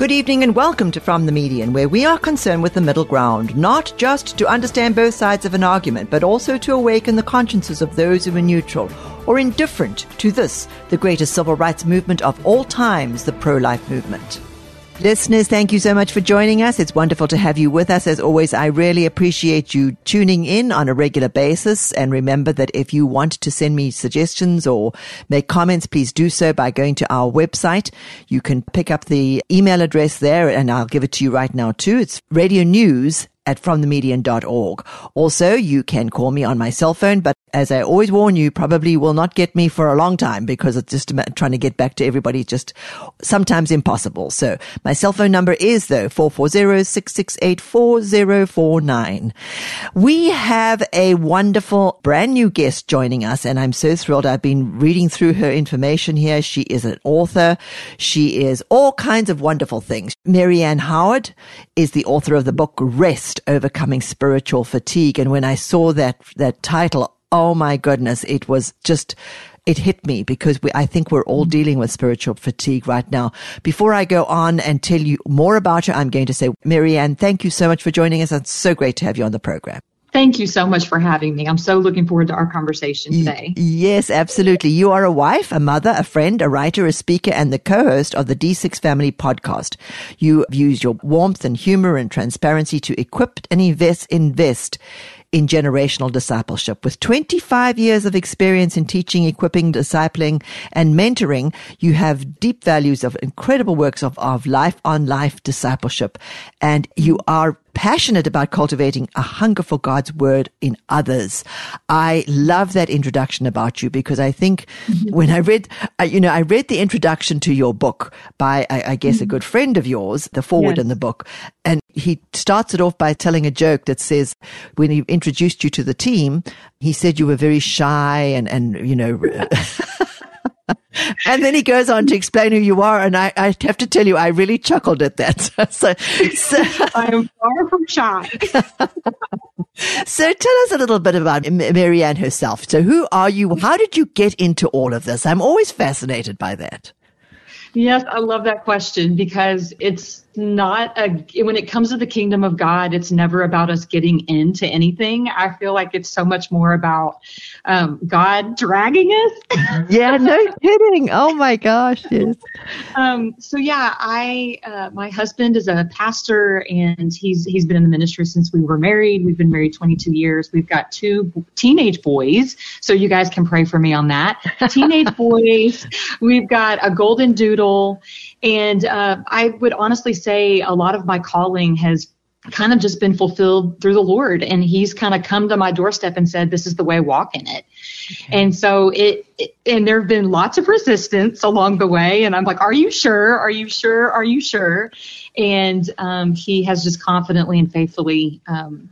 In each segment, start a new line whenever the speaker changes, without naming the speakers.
Good evening and welcome to From the Median, where we are concerned with the middle ground, not just to understand both sides of an argument, but also to awaken the consciences of those who are neutral or indifferent to this, the greatest civil rights movement of all times, the pro life movement. Listeners, thank you so much for joining us. It's wonderful to have you with us. As always, I really appreciate you tuning in on a regular basis. And remember that if you want to send me suggestions or make comments, please do so by going to our website. You can pick up the email address there and I'll give it to you right now too. It's radio news at fromthemedian.org. Also, you can call me on my cell phone, but as I always warn you, probably will not get me for a long time because it's just trying to get back to everybody just sometimes impossible. So my cell phone number is though 440-668-4049. We have a wonderful brand new guest joining us and I'm so thrilled. I've been reading through her information here. She is an author. She is all kinds of wonderful things. Marianne Howard is the author of the book Rest, Overcoming Spiritual Fatigue. And when I saw that, that title, oh my goodness, it was just, it hit me because we, I think we're all mm. dealing with spiritual fatigue right now. Before I go on and tell you more about her, I'm going to say, Marianne, thank you so much for joining us. It's so great to have you on the program.
Thank you so much for having me. I'm so looking forward to our conversation today.
Yes, absolutely. You are a wife, a mother, a friend, a writer, a speaker, and the co-host of the D6 Family podcast. You use your warmth and humor and transparency to equip and invest, invest in generational discipleship. With 25 years of experience in teaching, equipping, discipling, and mentoring, you have deep values of incredible works of, of life on life discipleship. And you mm-hmm. are passionate about cultivating a hunger for God's word in others. I love that introduction about you because I think mm-hmm. when I read, uh, you know, I read the introduction to your book by, I, I guess, mm-hmm. a good friend of yours, the forward yes. in the book. And he starts it off by telling a joke that says, when he introduced you to the team, he said you were very shy and, and, you know, and then he goes on to explain who you are. And I, I have to tell you, I really chuckled at that. so, so
I am far from shy.
so tell us a little bit about Marianne herself. So who are you? How did you get into all of this? I'm always fascinated by that.
Yes, I love that question because it's not a when it comes to the kingdom of God, it's never about us getting into anything. I feel like it's so much more about um, God dragging us.
yeah, no kidding. Oh my gosh, yes.
Um, so yeah, I uh, my husband is a pastor and he's he's been in the ministry since we were married. We've been married 22 years. We've got two teenage boys, so you guys can pray for me on that. Teenage boys. We've got a golden doodle and uh, I would honestly say a lot of my calling has kind of just been fulfilled through the Lord. And He's kind of come to my doorstep and said, This is the way, walk in it. Okay. And so it, it, and there have been lots of resistance along the way. And I'm like, Are you sure? Are you sure? Are you sure? And um, He has just confidently and faithfully um, um,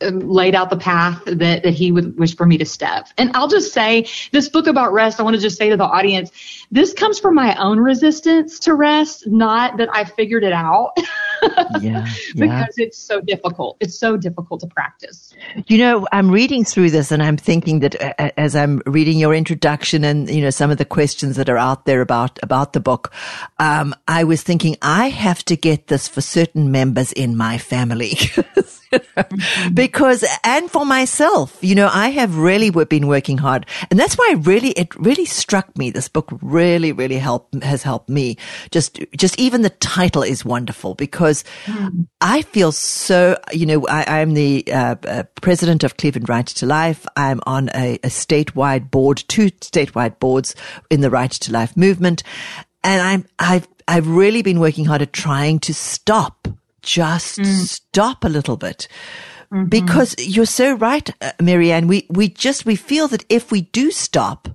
laid out the path that, that he would wish for me to step. And I'll just say this book about rest, I want to just say to the audience, this comes from my own resistance to rest, not that I figured it out. yeah, yeah. because it's so difficult. It's so difficult to practice.
You know, I'm reading through this and I'm thinking that uh, as I'm reading your introduction and, you know, some of the questions that are out there about, about the book, um, I was thinking I have to get this for certain members in my family. because, and for myself, you know, I have really been working hard. And that's why really, it really struck me. This book really, really helped, has helped me. Just, just even the title is wonderful because mm. I feel so, you know, I, am the uh, uh, president of Cleveland Right to Life. I'm on a, a statewide board, two statewide boards in the Right to Life movement. And I'm, I've, I've really been working hard at trying to stop just mm. stop a little bit. Mm-hmm. Because you're so right, uh, Marianne. We, we just, we feel that if we do stop,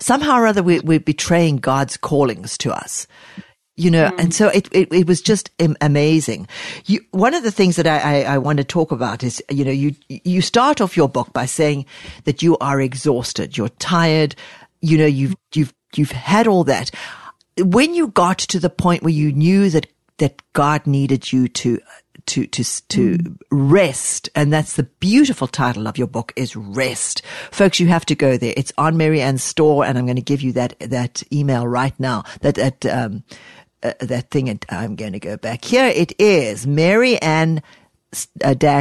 somehow or other we, we're betraying God's callings to us you know, mm. and so it, it, it, was just amazing. You, one of the things that I, I, I, want to talk about is, you know, you, you start off your book by saying that you are exhausted, you're tired, you know, you've, you've, you've had all that. When you got to the point where you knew that that God needed you to to to to mm. rest. And that's the beautiful title of your book is rest. Folks you have to go there. It's on mary ann's store and i'm going to give you that that email right now. That that um uh, that thing and i'm going to go back. Here it is mary dash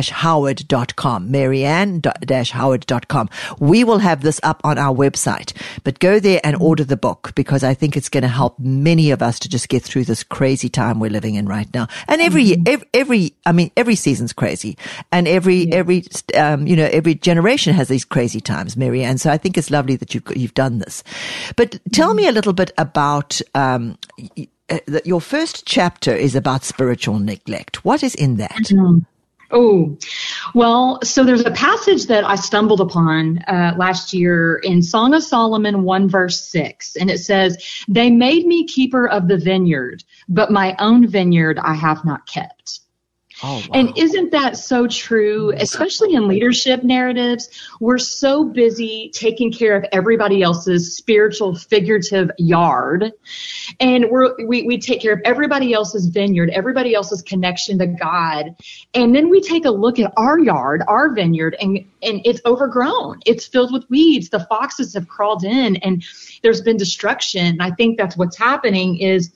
howard.com, marianne dash howard.com. We will have this up on our website, but go there and order the book because I think it's going to help many of us to just get through this crazy time we're living in right now. And every, mm-hmm. every, every, I mean, every season's crazy and every, yeah. every, um, you know, every generation has these crazy times, Marianne. So I think it's lovely that you've, you've done this. But tell me a little bit about, um, uh, your first chapter is about spiritual neglect. What is in that? Mm-hmm.
Oh, well, so there's a passage that I stumbled upon uh, last year in Song of Solomon 1 verse 6, and it says, They made me keeper of the vineyard, but my own vineyard I have not kept. Oh, wow. And isn't that so true, especially in leadership narratives? We're so busy taking care of everybody else's spiritual, figurative yard. And we're, we, we take care of everybody else's vineyard, everybody else's connection to God. And then we take a look at our yard, our vineyard, and, and it's overgrown. It's filled with weeds. The foxes have crawled in and there's been destruction. And I think that's what's happening is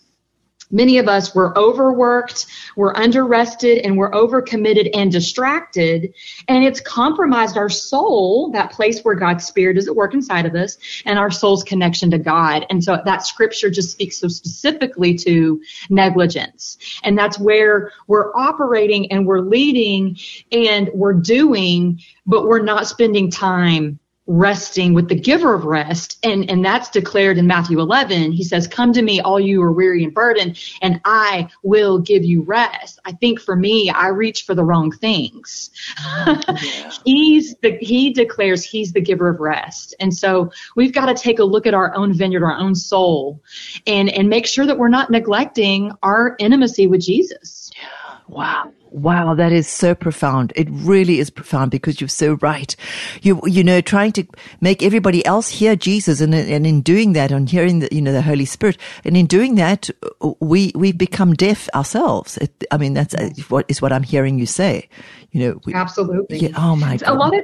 Many of us were overworked, we're underrested, and we're overcommitted and distracted. And it's compromised our soul, that place where God's Spirit is at work inside of us, and our soul's connection to God. And so that scripture just speaks so specifically to negligence. And that's where we're operating and we're leading and we're doing, but we're not spending time resting with the giver of rest. And and that's declared in Matthew 11 he says come to me all you are weary and burdened and I will give you rest. I think for me i reach for the wrong things. Yeah. he's the he declares he's the giver of rest. And so we've got to take a look at our own vineyard our own soul and and make sure that we're not neglecting our intimacy with Jesus.
Wow Wow, that is so profound. It really is profound because you're so right. You, you know, trying to make everybody else hear Jesus and, and in doing that and hearing the, you know, the Holy Spirit and in doing that, we, we become deaf ourselves. It, I mean, that's what is what I'm hearing you say. You know,
we, absolutely.
Yeah, oh my God.
A lot of,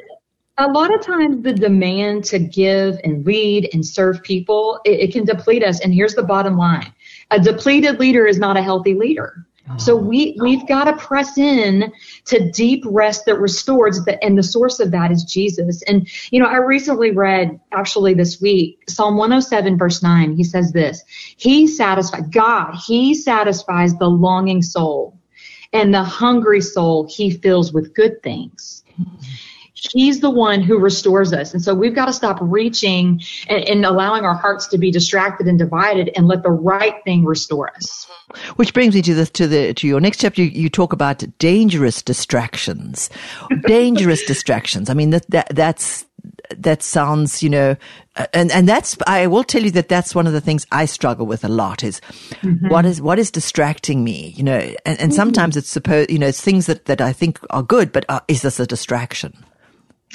a lot of times the demand to give and lead and serve people, it, it can deplete us. And here's the bottom line. A depleted leader is not a healthy leader. So we we've got to press in to deep rest that restores the, and the source of that is Jesus. And you know, I recently read actually this week Psalm 107 verse 9. He says this: He satisfies God. He satisfies the longing soul, and the hungry soul He fills with good things. He's the one who restores us. And so we've got to stop reaching and, and, allowing our hearts to be distracted and divided and let the right thing restore us.
Which brings me to the, to the, to your next chapter. You, you talk about dangerous distractions, dangerous distractions. I mean, that, that, that's, that sounds, you know, and, and that's, I will tell you that that's one of the things I struggle with a lot is mm-hmm. what is, what is distracting me, you know, and, and mm-hmm. sometimes it's supposed, you know, it's things that, that I think are good, but uh, is this a distraction?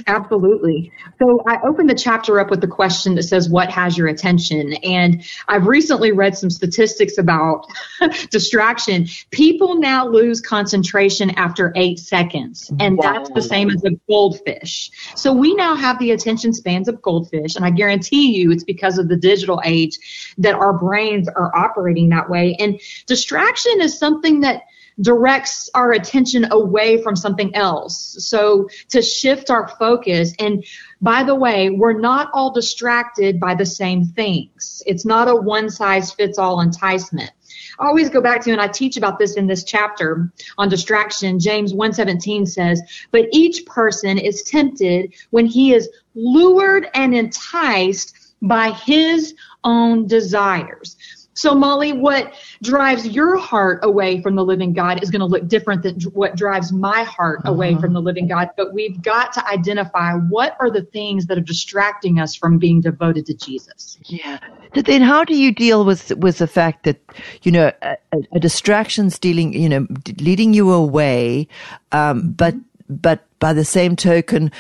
Absolutely. So I opened the chapter up with the question that says, What has your attention? And I've recently read some statistics about distraction. People now lose concentration after eight seconds, and wow. that's the same as a goldfish. So we now have the attention spans of goldfish, and I guarantee you it's because of the digital age that our brains are operating that way. And distraction is something that directs our attention away from something else. So to shift our focus. And by the way, we're not all distracted by the same things. It's not a one size fits all enticement. I always go back to, and I teach about this in this chapter on distraction. James 117 says, but each person is tempted when he is lured and enticed by his own desires. So, Molly, what drives your heart away from the living God is going to look different than what drives my heart uh-huh. away from the living God. But we've got to identify what are the things that are distracting us from being devoted to Jesus.
Yeah. Then, how do you deal with with the fact that you know a, a distraction stealing, you know, leading you away, um, but but by the same token,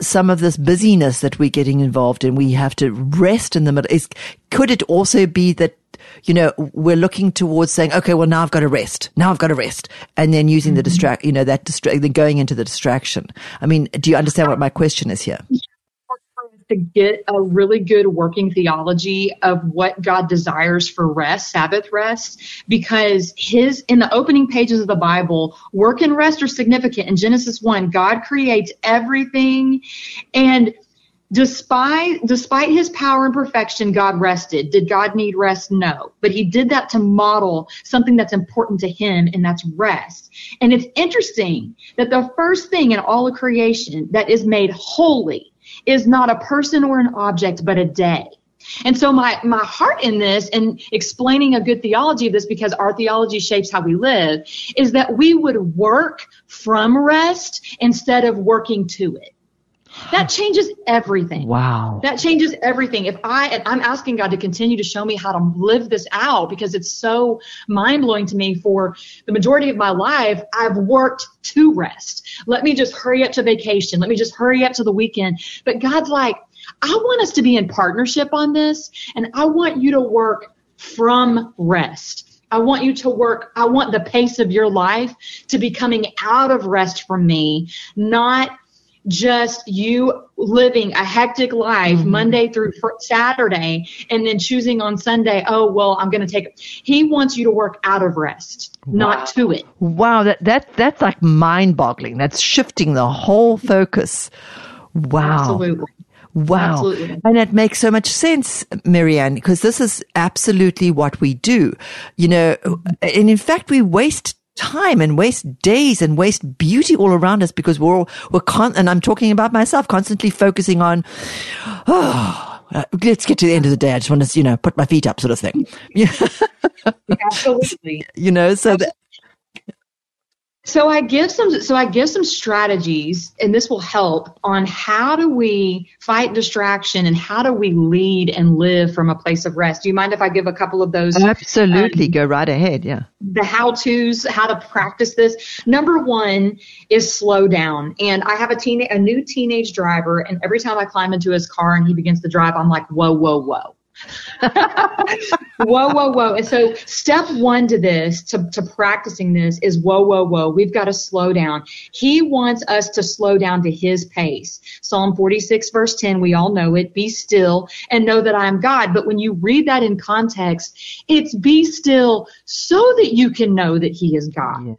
some of this busyness that we're getting involved in, we have to rest in the middle. Is could it also be that you know, we're looking towards saying, okay, well, now I've got to rest. Now I've got to rest. And then using mm-hmm. the distract, you know, that distract, then going into the distraction. I mean, do you understand what my question is here?
To get a really good working theology of what God desires for rest, Sabbath rest, because his, in the opening pages of the Bible, work and rest are significant. In Genesis 1, God creates everything and Despite, despite his power and perfection, God rested. Did God need rest? No. But he did that to model something that's important to him, and that's rest. And it's interesting that the first thing in all of creation that is made holy is not a person or an object, but a day. And so my, my heart in this and explaining a good theology of this because our theology shapes how we live is that we would work from rest instead of working to it. That changes everything.
Wow.
That changes everything. If I, and I'm asking God to continue to show me how to live this out because it's so mind blowing to me for the majority of my life. I've worked to rest. Let me just hurry up to vacation. Let me just hurry up to the weekend. But God's like, I want us to be in partnership on this and I want you to work from rest. I want you to work. I want the pace of your life to be coming out of rest from me, not just you living a hectic life mm-hmm. Monday through Saturday and then choosing on Sunday, oh, well, I'm going to take it. He wants you to work out of rest, wow. not to it.
Wow. That, that, that's like mind boggling. That's shifting the whole focus. Wow.
Absolutely.
Wow.
Absolutely.
And it makes so much sense, Marianne, because this is absolutely what we do. You know, and in fact, we waste time and waste days and waste beauty all around us because we're all, we're con, and I'm talking about myself, constantly focusing on, oh, let's get to the end of the day. I just want to, you know, put my feet up sort of thing. Yeah.
Absolutely.
you know, so that,
so I give some so I give some strategies and this will help on how do we fight distraction and how do we lead and live from a place of rest. Do you mind if I give a couple of those?
Absolutely, um, go right ahead. Yeah.
The how-tos, how to practice this. Number 1 is slow down. And I have a teen a new teenage driver and every time I climb into his car and he begins to drive I'm like whoa whoa whoa whoa, whoa, whoa. And so step one to this, to, to practicing this is whoa, whoa, whoa. We've got to slow down. He wants us to slow down to his pace. Psalm 46 verse 10, we all know it. Be still and know that I am God. But when you read that in context, it's be still so that you can know that he is God. Yeah.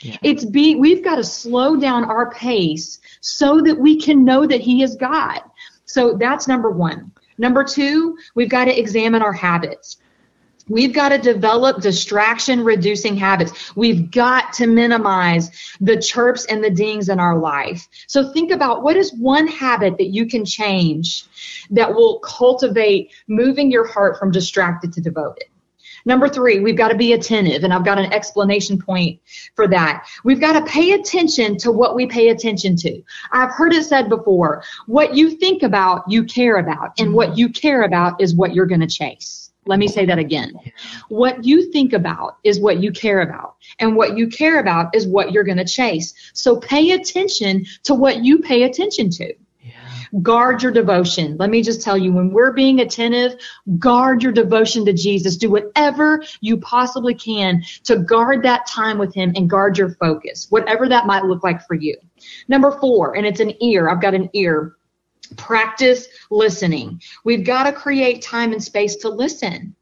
Yeah. It's be, we've got to slow down our pace so that we can know that he is God. So that's number one. Number two, we've got to examine our habits. We've got to develop distraction reducing habits. We've got to minimize the chirps and the dings in our life. So think about what is one habit that you can change that will cultivate moving your heart from distracted to devoted. Number three, we've got to be attentive, and I've got an explanation point for that. We've got to pay attention to what we pay attention to. I've heard it said before, what you think about, you care about, and what you care about is what you're going to chase. Let me say that again. What you think about is what you care about, and what you care about is what you're going to chase. So pay attention to what you pay attention to. Guard your devotion. Let me just tell you, when we're being attentive, guard your devotion to Jesus. Do whatever you possibly can to guard that time with Him and guard your focus, whatever that might look like for you. Number four, and it's an ear. I've got an ear. Practice listening. We've got to create time and space to listen.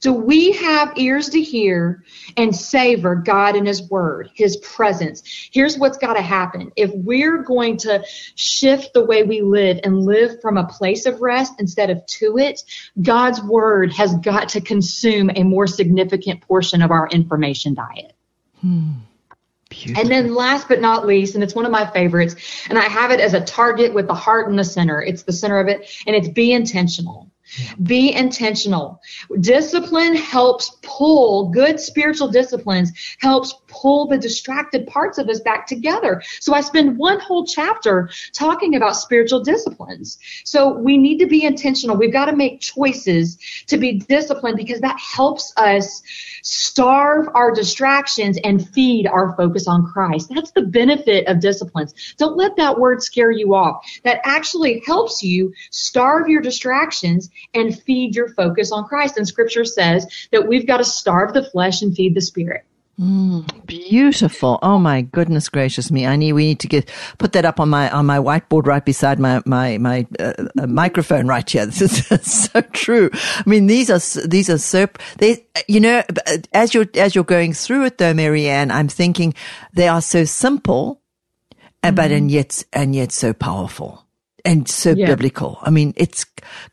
Do we have ears to hear and savor God and His Word, His presence? Here's what's got to happen. If we're going to shift the way we live and live from a place of rest instead of to it, God's Word has got to consume a more significant portion of our information diet. Hmm. And then last but not least, and it's one of my favorites, and I have it as a target with the heart in the center. It's the center of it, and it's be intentional. Be intentional. Discipline helps pull, good spiritual disciplines helps pull the distracted parts of us back together. So I spend one whole chapter talking about spiritual disciplines. So we need to be intentional. We've got to make choices to be disciplined because that helps us starve our distractions and feed our focus on Christ. That's the benefit of disciplines. Don't let that word scare you off. That actually helps you starve your distractions and feed your focus on Christ. And scripture says that we've got to starve the flesh and feed the spirit.
Mm, beautiful. Oh my goodness gracious me. I need, we need to get, put that up on my, on my whiteboard right beside my, my, my, uh, uh microphone right here. This is so true. I mean, these are, these are so, they, you know, as you're, as you're going through it though, Marianne, I'm thinking they are so simple, mm-hmm. but and yet, and yet so powerful and so yeah. biblical. I mean, it's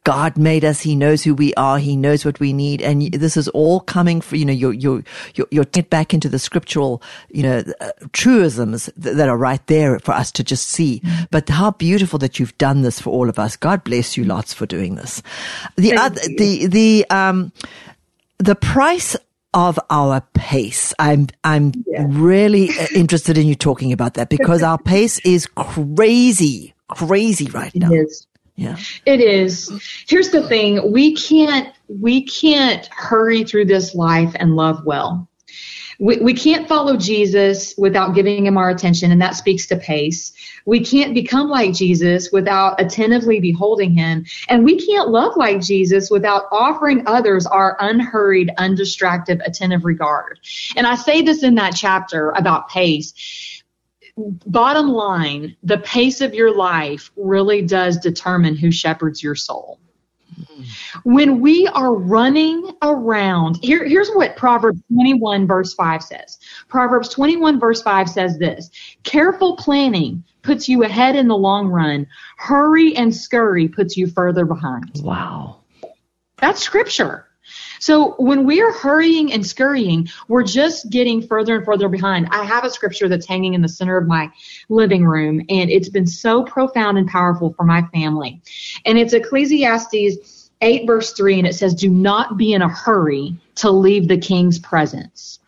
God made us. He knows who we are. He knows what we need. And this is all coming for, you know, you're, you're, you're, you're get back into the scriptural, you know, uh, truisms that, that, are right there for us to just see. Mm. But how beautiful that you've done this for all of us. God bless you lots for doing this. The Thank other, you. the, the, um, the price of our pace. I'm I'm yeah. really uh, interested in you talking about that because our pace is crazy crazy right now.
It is. Yeah. It is. Here's the thing. We can't, we can't hurry through this life and love well. We, we can't follow Jesus without giving him our attention, and that speaks to pace. We can't become like Jesus without attentively beholding him. And we can't love like Jesus without offering others our unhurried, undistracted, attentive regard. And I say this in that chapter about pace bottom line, the pace of your life really does determine who shepherds your soul. When we are running around, here, here's what Proverbs 21 verse 5 says. Proverbs 21 verse 5 says this, careful planning puts you ahead in the long run. Hurry and scurry puts you further behind.
Wow.
That's scripture. So when we're hurrying and scurrying, we're just getting further and further behind. I have a scripture that's hanging in the center of my living room, and it's been so profound and powerful for my family. And it's Ecclesiastes 8 verse 3, and it says, Do not be in a hurry to leave the king's presence.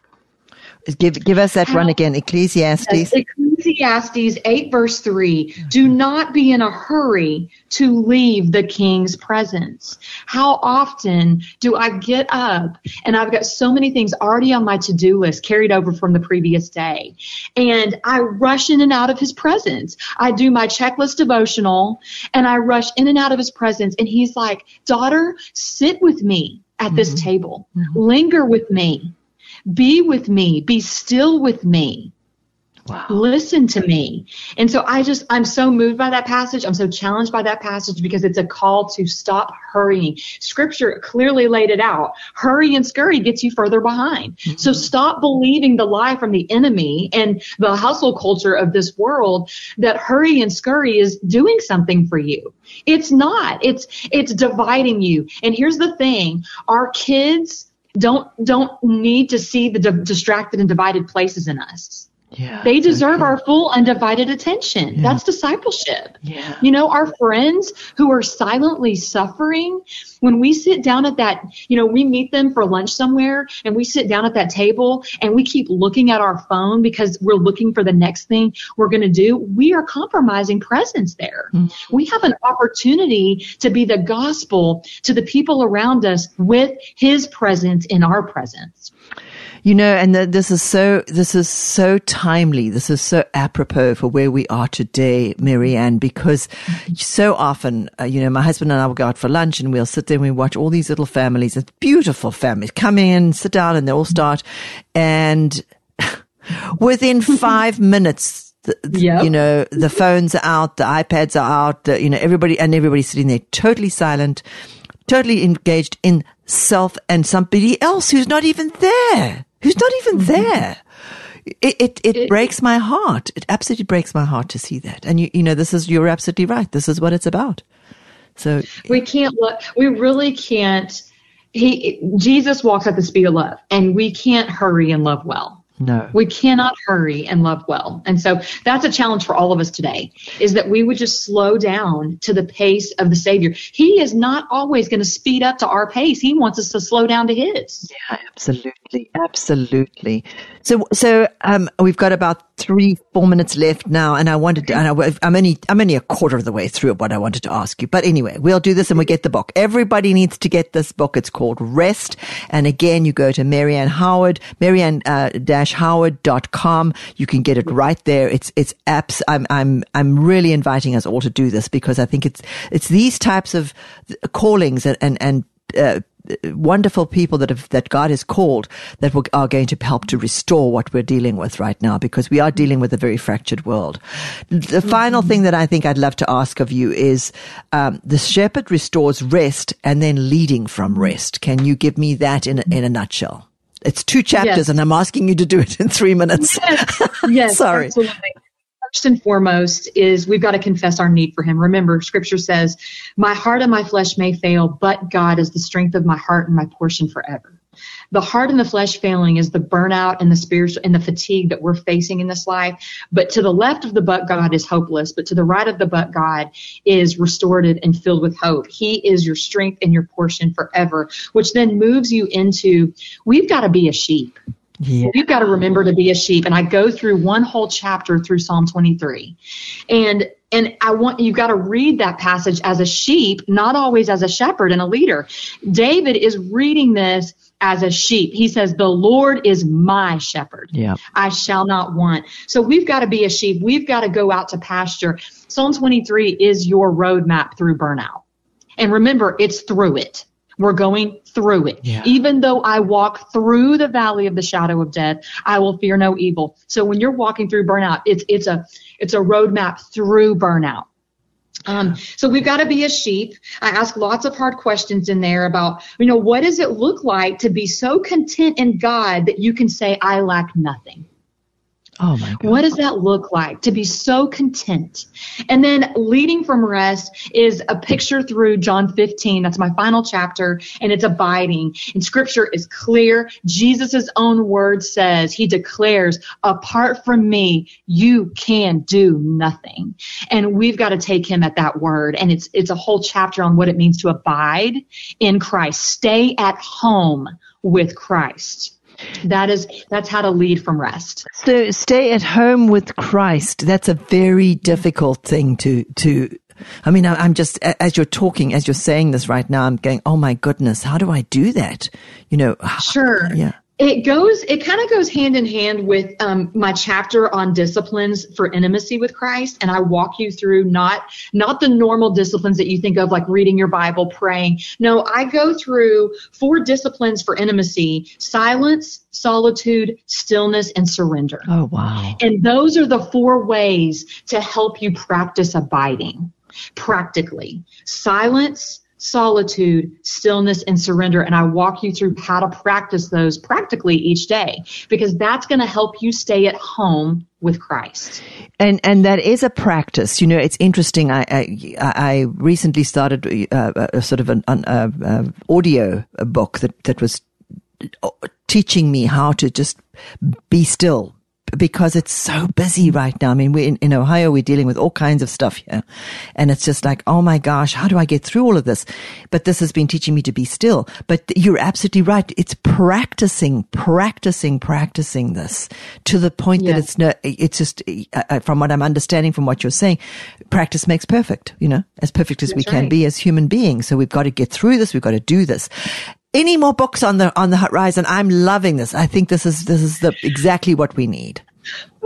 Give, give us that How, run again. Ecclesiastes. Yes,
Ecclesiastes 8 verse 3. Do not be in a hurry to leave the king's presence. How often do I get up and I've got so many things already on my to-do list carried over from the previous day and I rush in and out of his presence. I do my checklist devotional and I rush in and out of his presence and he's like, daughter, sit with me at this mm-hmm. table. Mm-hmm. Linger with me. Be with me. Be still with me. Wow. Listen to me. And so I just, I'm so moved by that passage. I'm so challenged by that passage because it's a call to stop hurrying. Scripture clearly laid it out. Hurry and scurry gets you further behind. Mm-hmm. So stop believing the lie from the enemy and the hustle culture of this world that hurry and scurry is doing something for you. It's not. It's, it's dividing you. And here's the thing. Our kids, don't don't need to see the di- distracted and divided places in us. Yeah, they deserve our full undivided attention. Yeah. That's discipleship. Yeah. You know, our friends who are silently suffering, when we sit down at that, you know, we meet them for lunch somewhere and we sit down at that table and we keep looking at our phone because we're looking for the next thing we're going to do. We are compromising presence there. Mm-hmm. We have an opportunity to be the gospel to the people around us with his presence in our presence.
You know, and the, this is so, this is so timely. This is so apropos for where we are today, Marianne, because so often, uh, you know, my husband and I will go out for lunch and we'll sit there and we watch all these little families, it's beautiful families come in, sit down and they all start. And within five minutes, yep. you know, the phones are out, the iPads are out, the, you know, everybody and everybody's sitting there totally silent totally engaged in self and somebody else who's not even there, who's not even
Mm-hmm.
there. It, it, it, breaks my heart. It absolutely breaks my heart to see that. And you, you know, this is, you're absolutely right. This is what it's about. So
we can't look we really can't he jesus walks at the speed of love and we can't hurry and love well
no,
we cannot hurry and love well. And so that's a challenge for all of us today is that we would just slow down to the pace of the savior. He is not always going to speed up to our pace. He wants us to slow down to his.
Yeah, absolutely, absolutely. So, so um, we've got about three, four minutes left now, and I wanted to. And I, I'm only, I'm only a quarter of the way through what I wanted to ask you. But anyway, we'll do this and we get the book. Everybody needs to get this book. It's called Rest. And again, you go to Marianne Howard, Marianne uh. You can get it right there. It's, it's apps. I'm, I'm, I'm really inviting us all to do this because I think it's, it's these types of callings and, and, and uh, wonderful people that have, that God has called that will, are going to help to restore what we're dealing with right now because we are dealing with a very fractured world. The final thing that I think I'd love to ask of you is um, the shepherd restores rest and then leading from rest. Can you give me that in a, in a nutshell? It's two chapters,
Yes.
and I'm asking you to do it in three minutes.
yes
Sorry.
absolutely First and foremost is we've got to confess our need for him. Remember, scripture says, My heart and my flesh may fail, but God is the strength of my heart and my portion forever. The heart and the flesh failing is the burnout and the spiritual and the fatigue that we're facing in this life. But to the left of the but God is hopeless, but to the right of the but God is restorative and filled with hope. He is your strength and your portion forever, which then moves you into we've got to be a sheep.
Yeah.
We've got to remember to be a sheep. And I go through one whole chapter through Psalm 23. And and I want you've got to read that passage as a sheep, not always as a shepherd and a leader. David is reading this as a sheep. He says, The Lord is my shepherd.
Yeah.
I shall not want. So we've got to be a sheep. We've got to go out to pasture. Psalm 23 is your roadmap through burnout. And remember, it's through it. We're going through it.
Yeah.
Even though I walk through the valley of the shadow of death, I will fear no evil. So when you're walking through burnout, it's it's a it's a roadmap through burnout. Um, so we've got to be a sheep. I ask lots of hard questions in there about, you know, what does it look like to be so content in God that you can say, I lack nothing?
Oh my God.
What does that look like to be so content? And then leading from rest is a picture through John 15. That's my final chapter and it's abiding. And scripture is clear. Jesus' own word says, he declares, apart from me, you can do nothing. And we've got to take him at that word. And it's, it's a whole chapter on what it means to abide in Christ. Stay at home with Christ. That is, that's how to lead from rest.
So stay at home with Christ. That's a very difficult thing to, to, I mean, I'm just, as you're talking, as you're saying this right now, I'm going, oh my goodness, how do I do that? You know,
Sure.
Yeah.
It goes, it kind of goes hand in hand with um, my chapter on disciplines for intimacy with Christ. And I walk you through not, not the normal disciplines that you think of, like reading your Bible, praying. No, I go through four disciplines for intimacy, silence, solitude, stillness, and surrender.
Oh wow.
And those are the four ways to help you practice abiding practically. Silence, solitude, stillness, and surrender. And I walk you through how to practice those practically each day because that's going to help you stay at home with Christ.
And and that is a practice. You know, it's interesting. I I, I recently started uh, a, a sort of an, an uh, uh, audio book that that was teaching me how to just be still because it's so busy right now. I mean, we're in, in Ohio, we're dealing with all kinds of stuff here. And it's just like, oh my gosh, how do I get through all of this? But this has been teaching me to be still. But you're absolutely right. It's practicing, practicing, practicing this to the point that it's no, it's just, uh, from what I'm understanding from what you're saying, practice makes perfect, you know, as perfect as we
That's
can be as human beings. So we've got to get through this. We've got to do this. Any more books on the on the horizon? I'm loving this. I think this is this is the exactly what we need.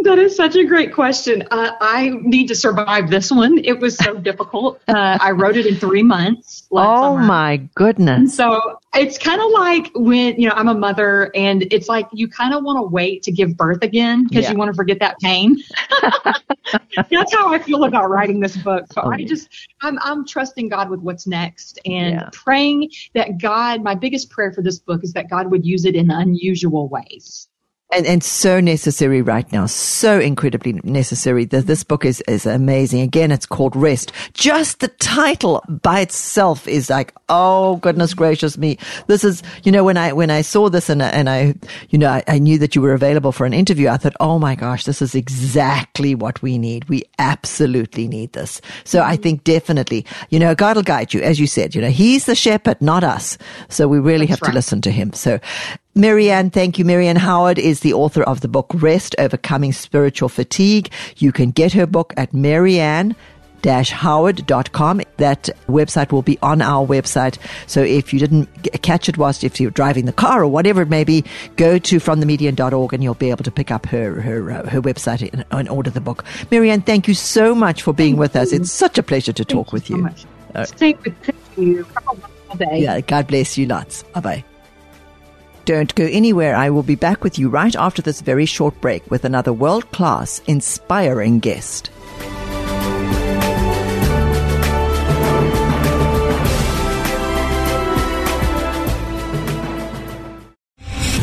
That is such a great question. Uh, I need to survive this one. It was so difficult. Uh, I wrote it in three months.
Oh summer. my goodness!
So it's kind of like when you know I'm a mother, and it's like you kind of want to wait to give birth again because yeah. you want to forget that pain. That's how I feel about writing this book. So oh, I just I'm I'm trusting God with what's next and yeah. praying that God. My biggest prayer for this book is that God would use it in unusual ways
and, and so necessary right now. So incredibly necessary. The, this book is, is amazing. Again, it's called Rest. Just the title by itself is like, oh goodness gracious me. This is, you know, when I, when I saw this and, and I, you know, I, I knew that you were available for an interview, I thought, oh my gosh, this is exactly what we need. We absolutely need this. So I think definitely, you know, God will guide you. As you said, you know, he's the shepherd, not us. So we really That's have right. to listen to him. So Marianne, thank you. Marianne Howard is the author of the book Rest, Overcoming Spiritual Fatigue. You can get her book at Marianne howard.com. That website will be on our website. So if you didn't catch it whilst if you're driving the car or whatever it may be, go to fromthemedian.org and you'll be able to pick up her her uh, her website and, and, order the book. Marianne, thank you so much for being thank with you. us. It's such a pleasure to
thank
talk with
you.
you.
So uh, Thank you.
Yeah, God bless you lots. Bye bye. Don't go anywhere. I will be back with you right after this very short break with another world class, inspiring guest.